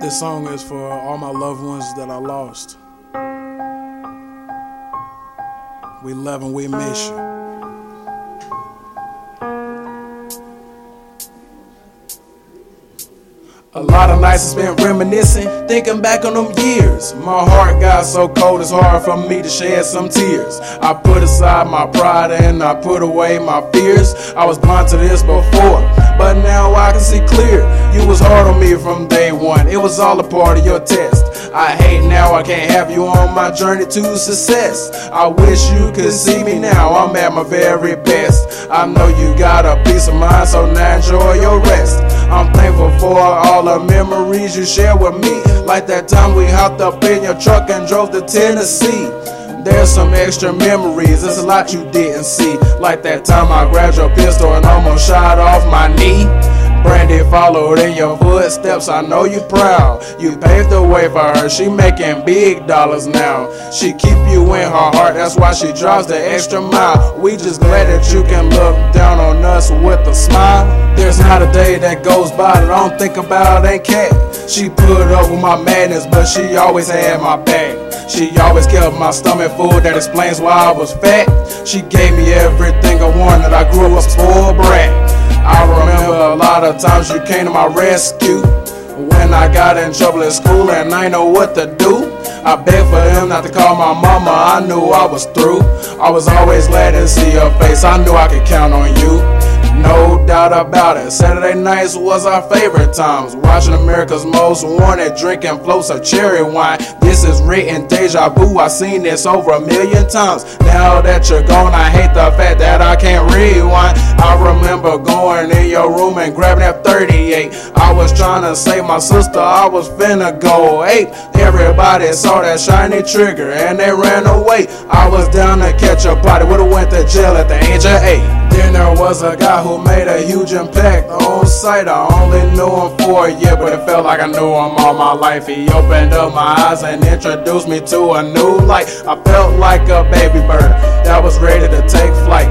This song is for all my loved ones that I lost. We love and we miss you. A lot of nights I spent reminiscing, thinking back on them years. My heart got so cold, it's hard for me to shed some tears. I put aside my pride and I put away my fears. I was blind to this before, but now I can see clear. You was hard on me from day one, it was all a part of your test. I hate now I can't have you on my journey to success. I wish you could see me now, I'm at my very best. I know you got a peace of mind, so now enjoy your rest. I'm thankful for all the memories you share with me. Like that time we hopped up in your truck and drove to Tennessee. There's some extra memories, there's a lot you didn't see. Like that time I grabbed your pistol and almost shot off my knee. Brandy followed in your footsteps, I know you proud. You paved the way for her, she making big dollars now. She keep you in her heart, that's why she drives the extra mile. We just glad that you can look down on us with a smile. There's not a day that goes by that I don't think about Aunt Cat. She put up with my madness, but she always had my back. She always kept my stomach full, that explains why I was fat. She gave me everything I wanted, I grew up spoiled brat. I remember a lot of times you came to my rescue. When I got in trouble at school and I know what to do. I begged for them not to call my mama, I knew I was through. I was always glad to see your face, I knew I could count on you. No doubt about it. Saturday nights was our favorite times. Watching America's Most Wanted, drinking floats of cherry wine. This is written deja vu. I've seen this over a million times. Now that you're gone, I hate the fact that I can't rewind. Remember going in your room and grabbing that 38. I was trying to save my sister. I was finna go ape. Everybody saw that shiny trigger and they ran away. I was down to catch a body. Would've went to jail at the age of eight. Then there was a guy who made a huge impact on sight. I only knew him for a year, but it felt like I knew him all my life. He opened up my eyes and introduced me to a new light. I felt like a baby bird that was ready to take flight.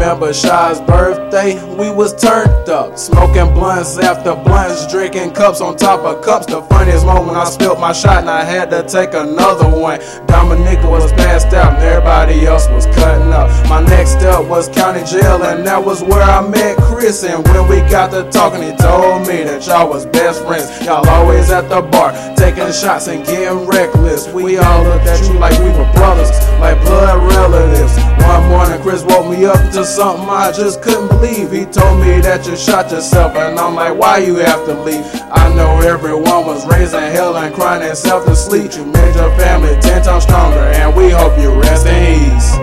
Remember Shy's birthday, we was turned up, smoking blunts after blunts, drinking cups on top of cups. The funniest moment I spilled my shot and I had to take another one. Dominica was passed out and everybody else was cutting up. My next step was county jail and that was where I met Chris. And when we got to talking, he told me that y'all was best friends. Y'all always at the bar, taking shots and getting reckless. We all looked at you like we were brothers, up to something I just couldn't believe. He told me that you shot yourself, and I'm like, why you have to leave? I know everyone was raising hell and crying themselves to sleep. You made your family ten times stronger, and we hope you rest in peace.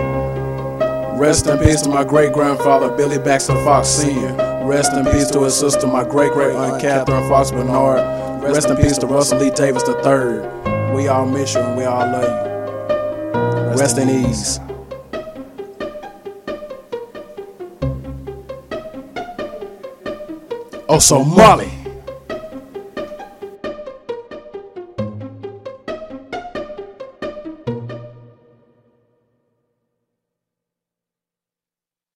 Rest in peace to my great grandfather Billy Baxter Fox Sr. Rest in peace to his sister, my great great aunt Catherine Fox Bernard. Rest in peace to Russell Lee Davis III. We all miss you and we all love you. Rest in ease. Oh, so Molly.